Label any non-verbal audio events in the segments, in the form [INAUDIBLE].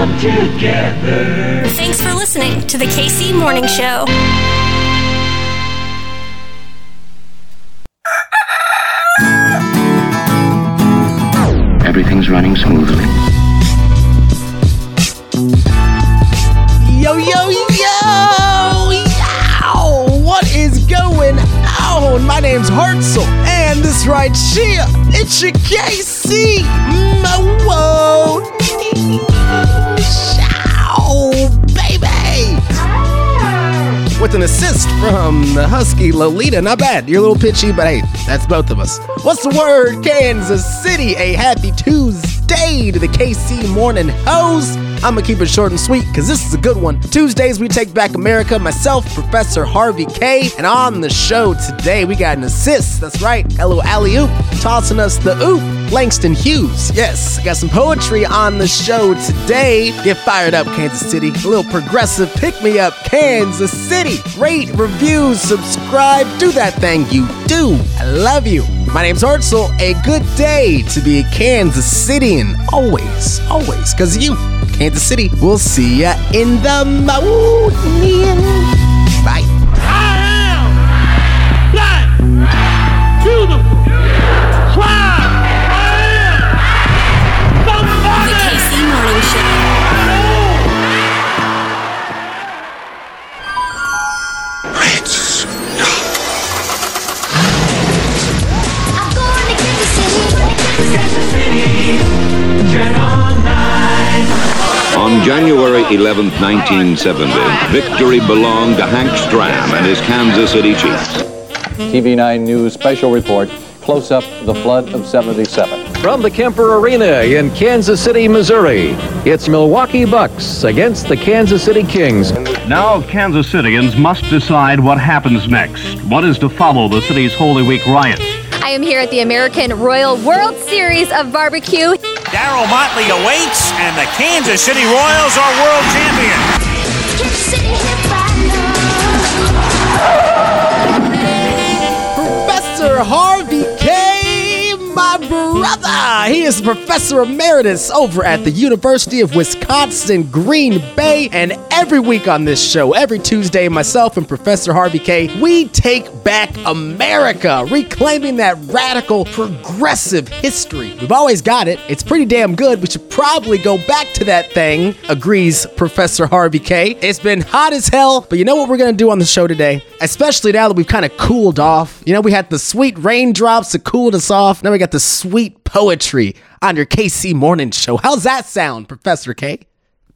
come together. Thanks for listening to the KC Morning Show. Everything's running smoothly. Yo, yo, yo! Yow! What is going on? My name's Hartzell, and this right here, it's your KC With an assist from the Husky Lolita. Not bad. You're a little pitchy, but hey, that's both of us. What's the word, Kansas City? A happy Tuesday to the KC Morning Hose. I'm gonna keep it short and sweet because this is a good one. Tuesdays, we take back America. Myself, Professor Harvey Kaye. And on the show today, we got an assist. That's right. Hello, Alley Oop. Tossing us the oop. Langston Hughes. Yes, got some poetry on the show today. Get fired up, Kansas City. A little progressive pick me up, Kansas City. Rate, review, subscribe. Do that thing you do. I love you. My name's Hartzell. A good day to be a Kansas Citian. Always, always, because you. Kansas City. We'll see ya in the morning. January 11, 1970, victory belonged to Hank Stram and his Kansas City Chiefs. TV9 News special report, Close Up the Flood of 77. From the Kemper Arena in Kansas City, Missouri, it's Milwaukee Bucks against the Kansas City Kings. Now, Kansas Citians must decide what happens next. What is to follow the city's Holy Week riots? I am here at the American Royal World Series of Barbecue. Darryl Motley awaits, and the Kansas City Royals are world champions. Kansas City hit by love. Professor Harvey Kaye, my brother. He is Professor Emeritus over at the University of Wisconsin Green Bay. And every week on this show, every Tuesday, myself and Professor Harvey Kaye, we take back America, reclaiming that radical, progressive history. We've always got it. It's pretty damn good. We should probably go back to that thing, agrees Professor Harvey Kaye. It's been hot as hell, but you know what we're to do on the show today? Especially now that we've kind of cooled off. You know, we had the sweet raindrops that cooled us off. Now we got the sweet poetry on your KC Morning Show. How's that sound, Professor Kaye?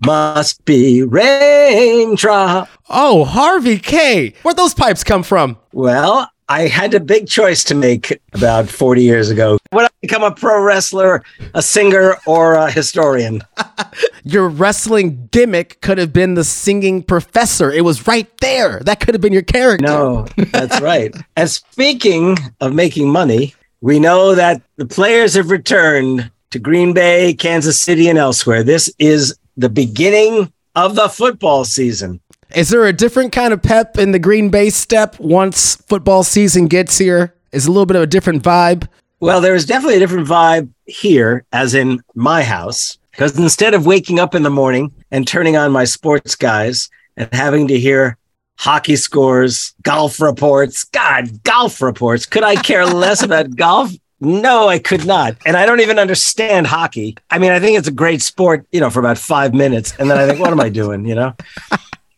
Must be raindrop. Oh, Harvey Kaye. Where'd those pipes come from? Well, I had a big choice to make about 40 years ago. Would I become a pro wrestler, a singer, or a historian? [LAUGHS] Your wrestling gimmick could have been the singing professor. It was right there. That could have been your character. No, that's [LAUGHS] right. And speaking of making money, we know that the players have returned to Green Bay, Kansas City, and elsewhere. This is the beginning of the football season. Is there a different kind of pep in the Green Bay step once football season gets here? Is a little bit of a different vibe? Well, there is definitely a different vibe here, as in my house, because instead of waking up in the morning and turning on my sports guys and having to hear hockey scores, golf reports, God, golf reports, could I care less about [LAUGHS] golf? No, I could not. And I don't even understand hockey. I mean, I think it's a great sport, you know, for about five minutes. And then I think, what am I doing, you know? [LAUGHS]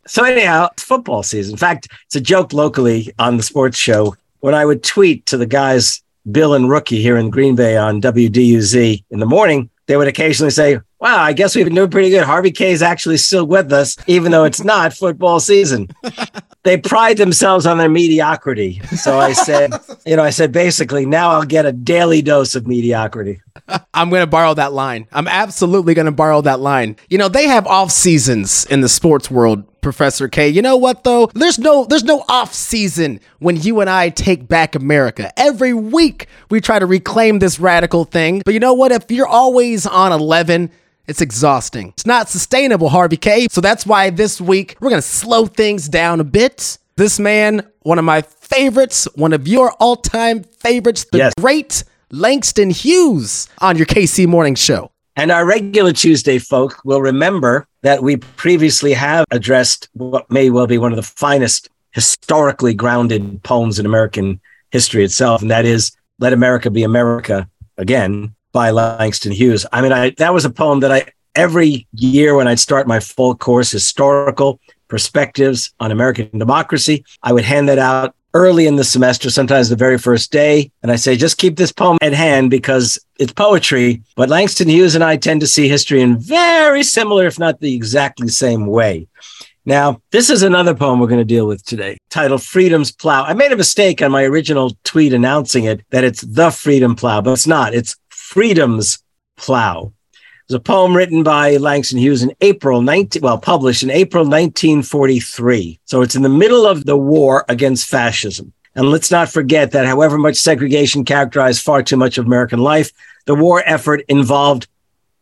So anyhow, it's football season. In fact, it's a joke locally on the sports show when I would tweet to the guys, Bill and Rookie here in Green Bay on WDUZ in the morning, they would occasionally say, Wow, I guess we've been doing pretty good. Harvey Kaye is actually still with us, even though it's not football season. [LAUGHS] they pride themselves on their mediocrity. So I said, you know, I said basically now I'll get a daily dose of mediocrity. I'm going to borrow that line. I'm absolutely going to borrow that line. You know, they have off seasons in the sports world, Professor Kaye. You know what though? There's no there's no off season when you and I take back America. Every week we try to reclaim this radical thing. But you know what? If you're always on 11, it's exhausting. It's not sustainable, Harvey Kaye. So that's why this week we're going to slow things down a bit. This man, one of my favorites, one of your all-time favorites, the Yes. great Langston Hughes on your KC Morning Show. And our regular Tuesday folk will remember that we previously have addressed what may well be one of the finest historically grounded poems in American history itself, and that is Let America Be America Again by Langston Hughes. I mean, I, that was a poem that I, every year when I'd start my full course, historical perspectives on American democracy, I would hand that out early in the semester, sometimes the very first day. And I say, just keep this poem at hand because it's poetry. But Langston Hughes and I tend to see history in very similar, if not the exactly same way. Now, this is another poem we're going to deal with today, titled Freedom's Plow. I made a mistake on my original tweet announcing it that it's the Freedom Plow, but it's not. It's Freedom's Plow. Was a poem written by Langston Hughes in April 19, well, published in April 1943. So it's in the middle of the war against fascism. And let's not forget that however much segregation characterized far too much of American life, the war effort involved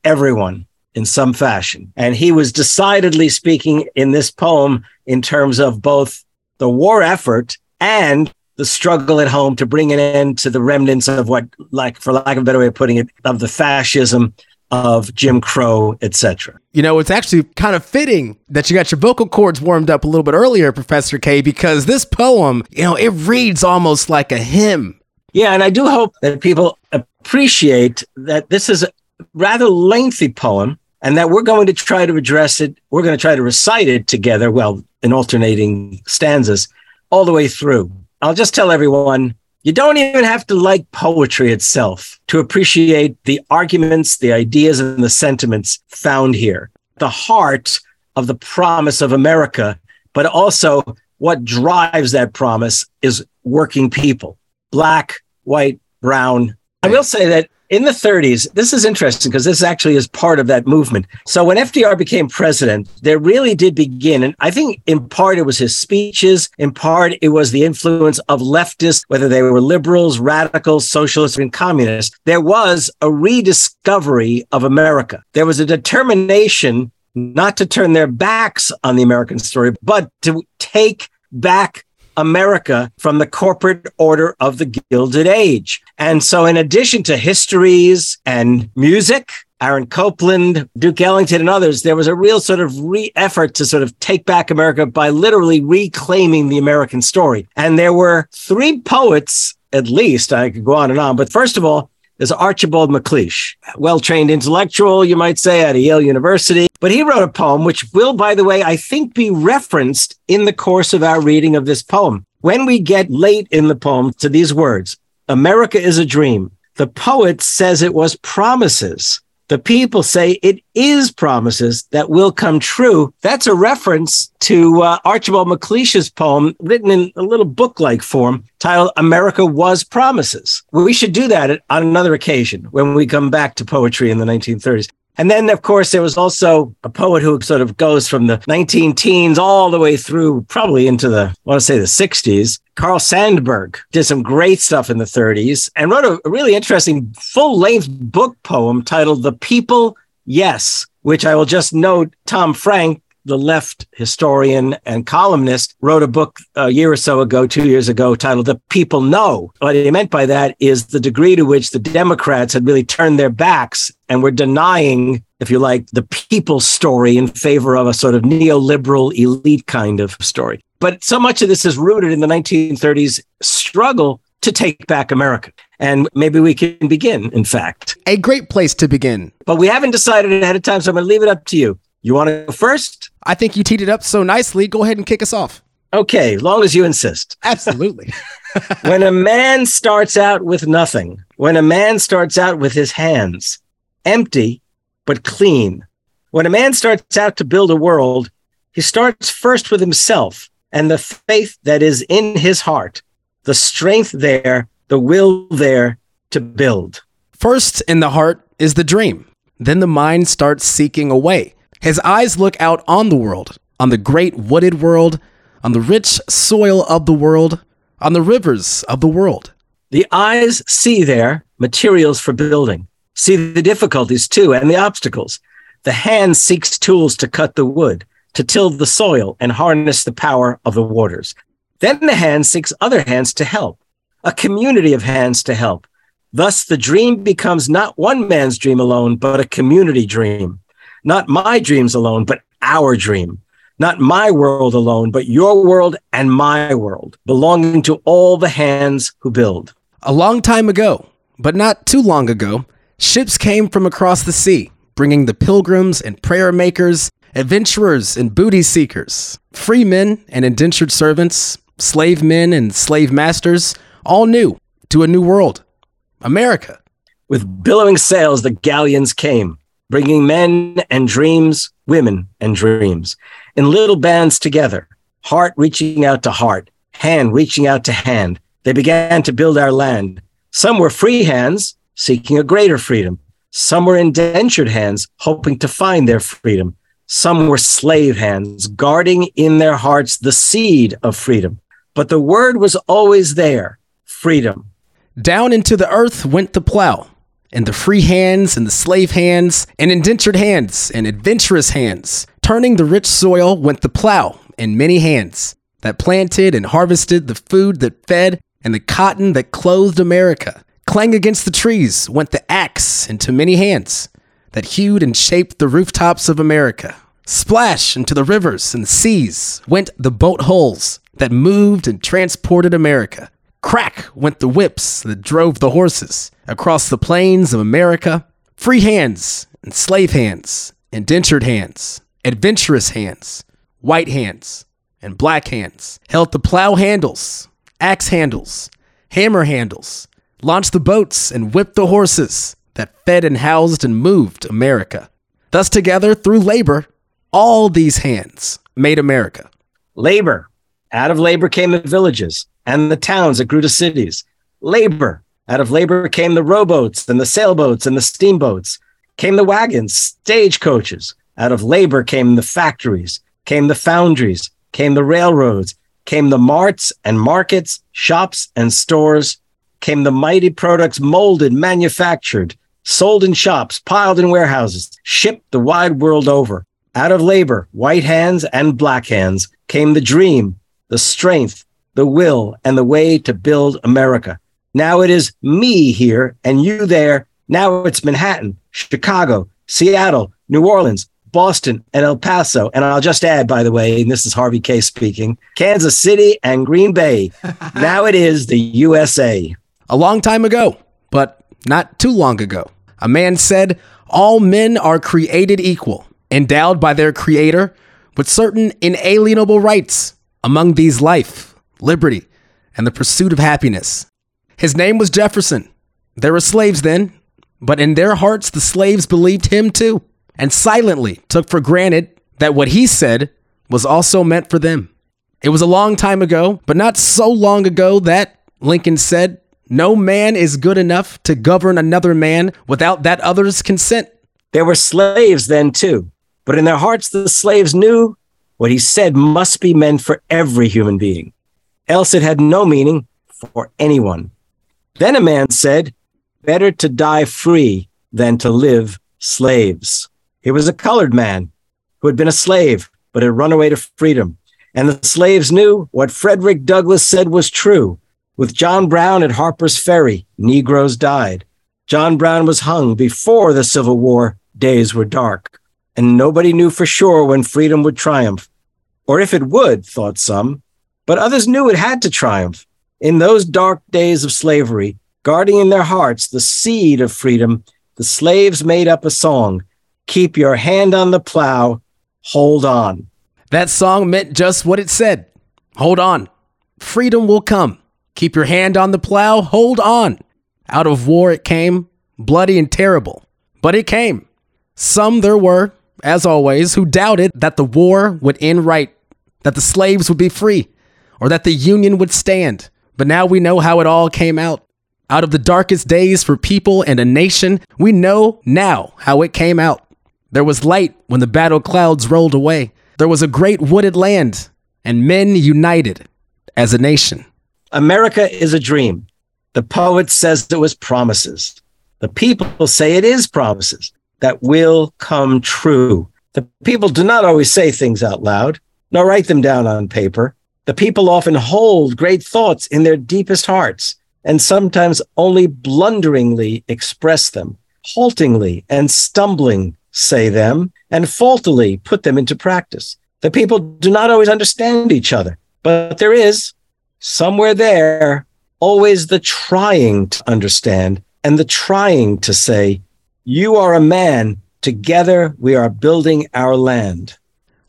everyone in some fashion. And he was decidedly speaking in this poem in terms of both the war effort and the struggle at home to bring an end to the remnants of what, like, for lack of a better way of putting it, of the fascism of Jim Crow, etc. You know, it's actually kind of fitting that you got your vocal cords warmed up a little bit earlier, Professor Kaye, because this poem, you know, it reads almost like a hymn. Yeah, and I do hope that people appreciate that this is a rather lengthy poem and that we're going to try to address it. We're going to try to recite it together, well, in alternating stanzas all the way through. I'll just tell everyone you don't even have to like poetry itself to appreciate the arguments, the ideas, and the sentiments found here. The heart of the promise of America, but also what drives that promise is working people, black, white, brown. I will say that in the 30s, this is interesting because this actually is part of that movement. So when FDR became president, there really did begin, and I think in part it was his speeches, in part it was the influence of leftists, whether they were liberals, radicals, socialists, and communists. There was a rediscovery of America. There was a determination not to turn their backs on the American story, but to take back America from the corporate order of the Gilded Age. And so, in addition to histories and music, Aaron Copland, Duke Ellington, and others, there was a real sort of re effort to sort of take back America by literally reclaiming the American story. And there were three poets, at least, I could go on and on. But first of all, there's Archibald MacLeish, well trained intellectual, you might say, at Yale University. But he wrote a poem, which will, by the way, I think be referenced in the course of our reading of this poem. When we get late in the poem to these words, America is a dream, the poet says it was promises. The people say it is promises that will come true. That's a reference to uh, Archibald MacLeish's poem written in a little book like form titled America Was Promises. We should do that on another occasion when we come back to poetry in the 1930s. And then, of course, there was also a poet who sort of goes from the 19 teens all the way through probably into the, I want to say the 60s. Carl Sandburg did some great stuff in the 30s and wrote a, really interesting full length book poem titled The People Yes, which I will just note Tom Frank the left historian and columnist, wrote a book a year or so ago, two years ago, titled The People No. What he meant by that is the degree to which the Democrats had really turned their backs and we're denying, if you like, the people's story in favor of a sort of neoliberal elite kind of story. But so much of this is rooted in the 1930s struggle to take back America. And maybe we can begin, in fact. A great place to begin. But we haven't decided ahead of time, so I'm going to leave it up to you. You want to go first? I think you teed it up so nicely. Go ahead and kick us off. Okay, long as you insist. [LAUGHS] Absolutely. when a man starts out with nothing, when a man starts out with his hands empty but clean, when a man starts out to build a world, he starts first with himself and the faith that is in his heart, the strength there, the will there to build. First in the heart is the dream. Then the mind starts seeking a way. His eyes look out on the world, on the great wooded world, on the rich soil of the world, on the rivers of the world. The eyes see there materials for building, see the difficulties too and the obstacles. The hand seeks tools to cut the wood, to till the soil and harness the power of the waters. Then the hand seeks other hands to help, a community of hands to help. Thus, the dream becomes not one man's dream alone, but a community dream. Not my dreams alone, but our dream. Not my world alone, but your world and my world, belonging to all the hands who build. A long time ago, but not too long ago, ships came from across the sea, bringing the pilgrims and prayer makers, adventurers and booty seekers, free men and indentured servants, slave men and slave masters, all new to a new world. America. With billowing sails, the galleons came, bringing men and dreams, women and dreams, in little bands together, heart reaching out to heart, hand reaching out to hand. They began to build our land. Some were free hands, seeking a greater freedom. Some were indentured hands, hoping to find their freedom. Some were slave hands, guarding in their hearts the seed of freedom. But the word was always there freedom. Down into the earth went the plow, and the free hands and the slave hands and indentured hands and adventurous hands. Turning the rich soil went the plow and many hands that planted and harvested the food that fed and the cotton that clothed America. Clang against the trees went the axe into many hands that hewed and shaped the rooftops of America. Splash into the rivers and seas went the boat hulls that moved and transported America. Crack went the whips that drove the horses across the plains of America. Free hands and slave hands, indentured hands, adventurous hands, white hands, and black hands held the plow handles, axe handles, hammer handles, launched the boats, and whipped the horses that fed and housed and moved America. Thus, together through labor, all these hands made America. Labor. Out of labor came the villages and the towns that grew to cities. Labor. Out of labor came the rowboats and the sailboats and the steamboats. Came the wagons, stagecoaches. Out of labor came the factories, came the foundries, came the railroads, came the marts and markets, shops and stores, came the mighty products molded, manufactured, sold in shops, piled in warehouses, shipped the wide world over. Out of labor, white hands and black hands, came the dream, the strength, the will, and the way to build America. Now it is me here and you there. Now it's Manhattan, Chicago, Seattle, New Orleans, Boston, and El Paso. And I'll just add, by the way, and this is Harvey Case speaking, Kansas City and Green Bay. [LAUGHS] now it is the USA. A long time ago, but not too long ago, a man said, All men are created equal, endowed by their creator with certain inalienable rights, among these life, liberty, and the pursuit of happiness. His name was Jefferson. There were slaves then, but in their hearts the slaves believed him too, and silently took for granted that what he said was also meant for them. It was a long time ago, but not so long ago that, Lincoln said, no man is good enough to govern another man without that other's consent. There were slaves then too, but in their hearts the slaves knew what he said must be meant for every human being, else it had no meaning for anyone. Then a man said, Better to die free than to live slaves. He was a colored man who had been a slave, but had run away to freedom. And the slaves knew what Frederick Douglass said was true. With John Brown at Harper's Ferry, Negroes died. John Brown was hung before the Civil War days were dark, and nobody knew for sure when freedom would triumph, or if it would, thought some. But others knew it had to triumph. In those dark days of slavery, guarding in their hearts the seed of freedom, the slaves made up a song Keep your hand on the plow, hold on. That song meant just what it said. Hold on. Freedom will come. Keep your hand on the plow, hold on. Out of war it came, bloody and terrible, but it came. Some there were, as always, who doubted that the war would end right, that the slaves would be free, or that the Union would stand. But now we know how it all came out. Out of the darkest days for people and a nation, we know now how it came out. There was light when the battle clouds rolled away. There was a great wooded land, and men united as a nation. America is a dream. The poet says it was promises. The people say it is promises that will come true. The people do not always say things out loud, nor write them down on paper. The people often hold great thoughts in their deepest hearts. and sometimes only blunderingly express them, haltingly and stumbling say them, and faultily put them into practice. The people do not always understand each other, but there is somewhere there always the trying to understand and the trying to say, You are a man, together we are building our land.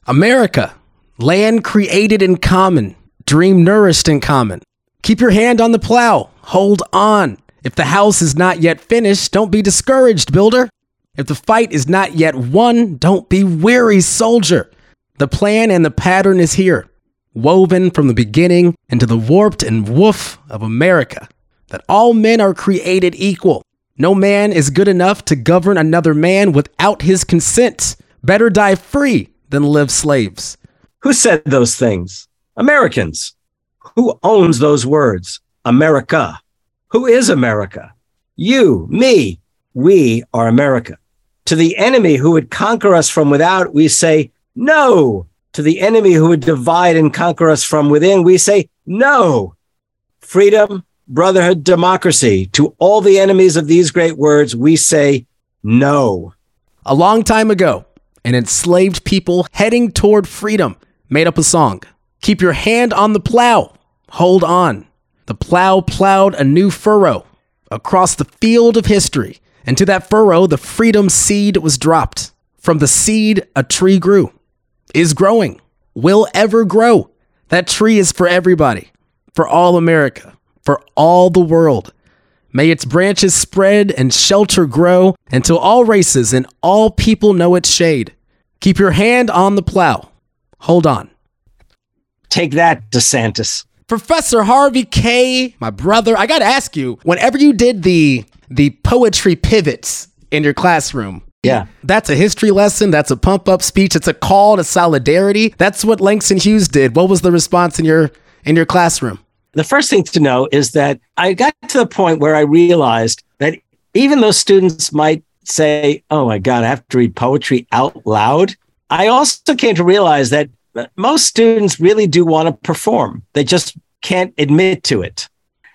America, land created in common, dream nourished in common. Keep your hand on the plow, hold on. If the house is not yet finished, don't be discouraged, builder. If the fight is not yet won, don't be weary, soldier. The plan and the pattern is here, woven from the beginning into the warped and woof of America, that all men are created equal. No man is good enough to govern another man without his consent. Better die free than live slaves. Who said those things? Americans. Who owns those words? America. Who is America? You, me. We are America. To the enemy who would conquer us from without, we say, no. To the enemy who would divide and conquer us from within, we say, no. Freedom, brotherhood, democracy. To all the enemies of these great words, we say, no. A long time ago, an enslaved people heading toward freedom made up a song. Keep your hand on the plow. Hold on. The plow plowed a new furrow across the field of history. And to that furrow, the freedom seed was dropped. From the seed, a tree grew, is growing, will ever grow. That tree is for everybody, for all America, for all the world. May its branches spread and shelter grow until all races and all people know its shade. Keep your hand on the plow. Hold on. Take that, DeSantis. Professor Harvey Kaye, my brother, I got to ask you, whenever you did the the poetry pivots in your classroom, Yeah. that's a history lesson, that's a pump up speech, it's a call to solidarity. That's what Langston Hughes did. What was the response in your in your classroom? The first thing to know is that I got to the point where I realized that even though students might say, Oh my God, I have to read poetry out loud, I also came to realize that most students really do want to perform. They just can't admit to it.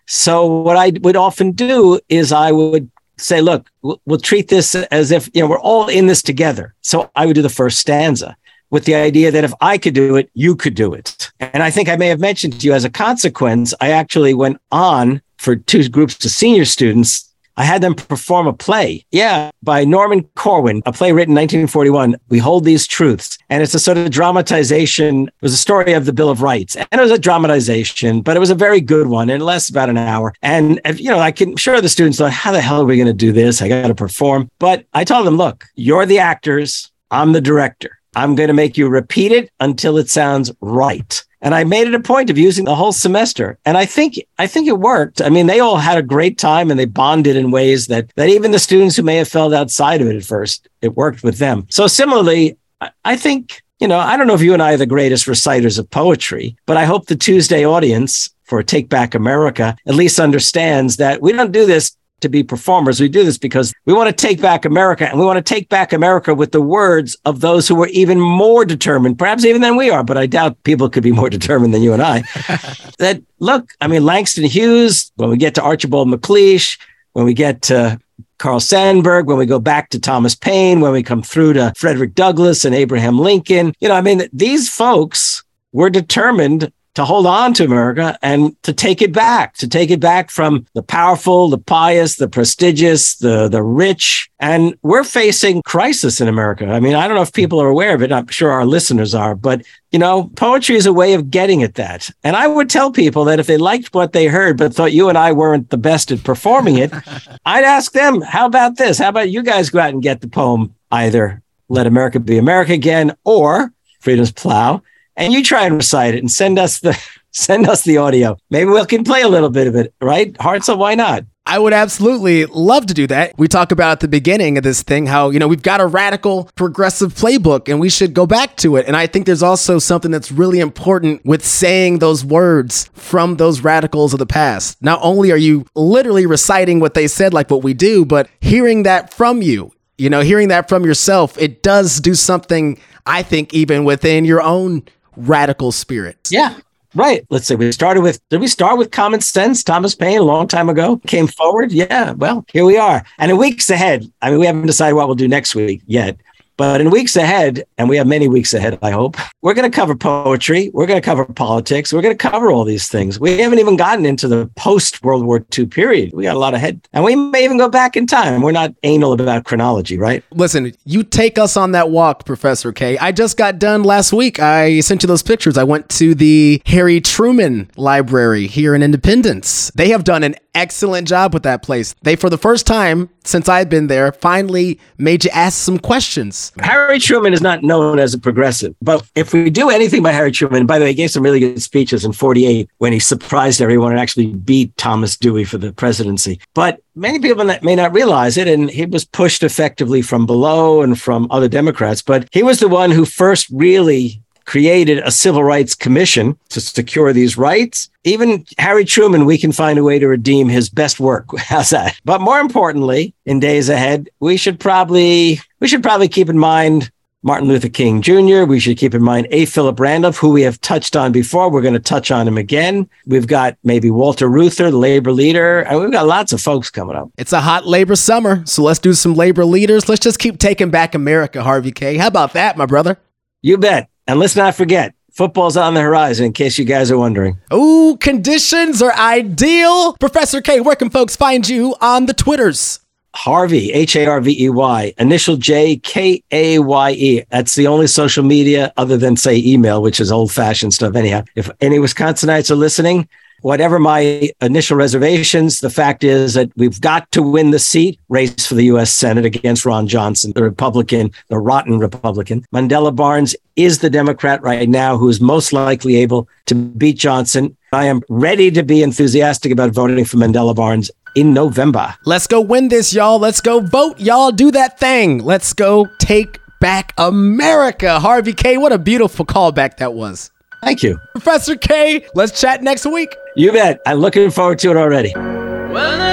So what I would often do is I would say, look, we'll, we'll treat this as if, you know, we're all in this together. So I would do the first stanza with the idea that if I could do it, you could do it. And I think I may have mentioned to you as a consequence, I actually went on for two groups of senior students. I had them perform a play. Yeah, by Norman Corwin, a play written in 1941. We hold these truths. And it's a sort of dramatization. It was a story of the Bill of Rights. And it was a dramatization, but it was a very good one and it lasts about an hour. And, you know, I can sure the students thought, how the hell are we going to do this? I got to perform. But I told them, look, you're the actors. I'm the director. I'm going to make you repeat it until it sounds right. And I made it a point of using the whole semester. And I think I think it worked. I mean, they all had a great time and they bonded in ways that that even the students who may have felt outside of it at first, it worked with them. So similarly, I- think, you know, I don't know if you and I are the greatest reciters of poetry, but I hope the Tuesday audience for Take Back America at least understands that we don't do this to be performers. We do this because we want to take back America and we want to take back America with the words of those who were even more determined, perhaps even than we are, but I doubt people could be [LAUGHS] more determined than you and I. [LAUGHS] that look, I mean, Langston Hughes, when we get to Archibald MacLeish, when we get to Carl Sandburg, when we go back to Thomas Paine, when we come through to Frederick Douglass and Abraham Lincoln, you know, I mean, these folks were determined to hold on to America and to take it back, to take it back from the powerful, the pious, the prestigious, the the rich. And we're facing crisis in America. I mean, I don't know if people are aware of it. I'm sure our listeners are, but you know, poetry is a way of getting at that. And I would tell people that if they liked what they heard, but thought you and I weren't the best at performing it, [LAUGHS] I'd ask them, how about this? How about you guys go out and get the poem either Let America Be America Again or Freedom's Plow and you try and recite it and send us the [LAUGHS] send us the audio. Maybe we can play a little bit of it, right? So why not? I would absolutely love to do that. We talk about at the beginning of this thing how, you know, we've got a radical progressive playbook and we should go back to it. And I think there's also something that's really important with saying those words from those radicals of the past. Not only are you literally reciting what they said, like what we do, but hearing that from you, you know, hearing that from yourself, it does do something, I think, even within your own radical spirit. Yeah. Right. Let's say we started with, did we start with common sense? Thomas Paine a long time ago came forward. Yeah. Well, here we are. And in weeks ahead, I mean, we haven't decided what we'll do next week yet. But in weeks ahead, and we have many weeks ahead, I hope, we're going to cover poetry. We're going to cover politics. We're going to cover all these things. We haven't even gotten into the post World War II period. We got a lot ahead. And we may even go back in time. We're not anal about chronology, right? Listen, you take us on that walk, Professor Kaye. I just got done last week. I sent you those pictures. I went to the Harry Truman Library here in Independence. They have done an excellent job with that place. They, for the first time since I've been there, finally made you ask some questions. Harry Truman is not known as a progressive, but if we do anything by Harry Truman, by the way, he gave some really good speeches in 48 when he surprised everyone and actually beat Thomas Dewey for the presidency. But many people may not realize it, and he was pushed effectively from below and from other Democrats, but he was the one who first really created a civil rights commission to secure these rights. Even Harry Truman, we can find a way to redeem his best work. [LAUGHS] How's that? But more importantly, in days ahead, we should probably we should probably keep in mind Martin Luther King Jr. We should keep in mind A. Philip Randolph, who we have touched on before. We're going to touch on him again. We've got maybe Walter Reuther, the labor leader, and we've got lots of folks coming up. It's a hot labor summer, so let's do some labor leaders. Let's just keep taking back America, Harvey Kaye. How about that, my brother? You bet. And let's not forget, football's on the horizon, in case you guys are wondering. Ooh, conditions are ideal. Professor Kaye, where can folks find you on the Twitters? Harvey, H A R V E Y, initial J K A Y E. That's the only social media other than, say, email, which is old fashioned stuff. Anyhow, if any Wisconsinites are listening, whatever my initial reservations, the fact is that we've got to win the seat race for the U.S. Senate against Ron Johnson, the Republican, the rotten Republican. Mandela Barnes is the Democrat right now who is most likely able to beat Johnson. I am ready to be enthusiastic about voting for Mandela Barnes in November. Let's go win this, y'all. Let's go vote, y'all. Do that thing. Let's go take back America. Harvey Kaye, what a beautiful callback that was. Thank you. Professor Kaye, let's chat next week. You bet. I'm looking forward to it already. When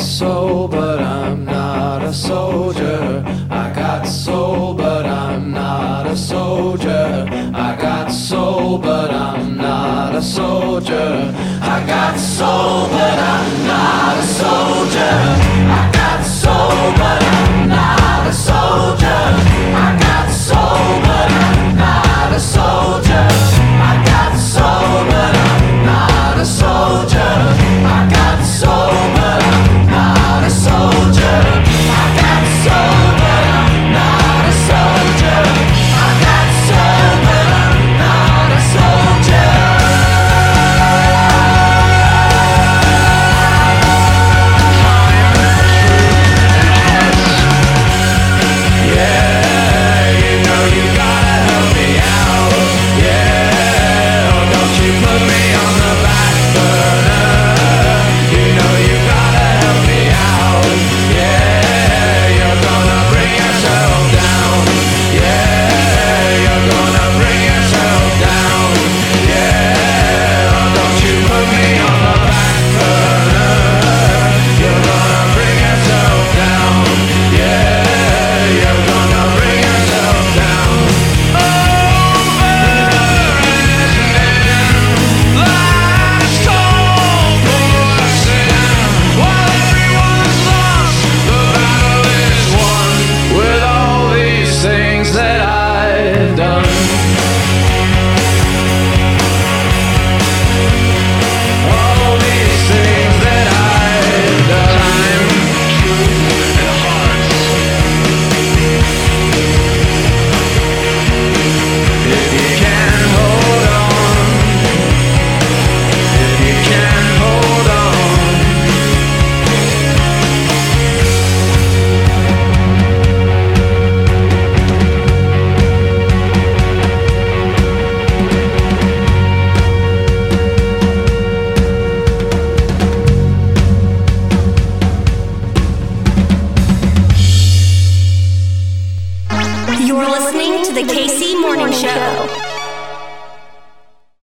soul, but I'm not a soldier. I got soul, but I'm not a soldier. I got soul, but I'm not a soldier. I got soul, but I'm not a soldier. I got soul, but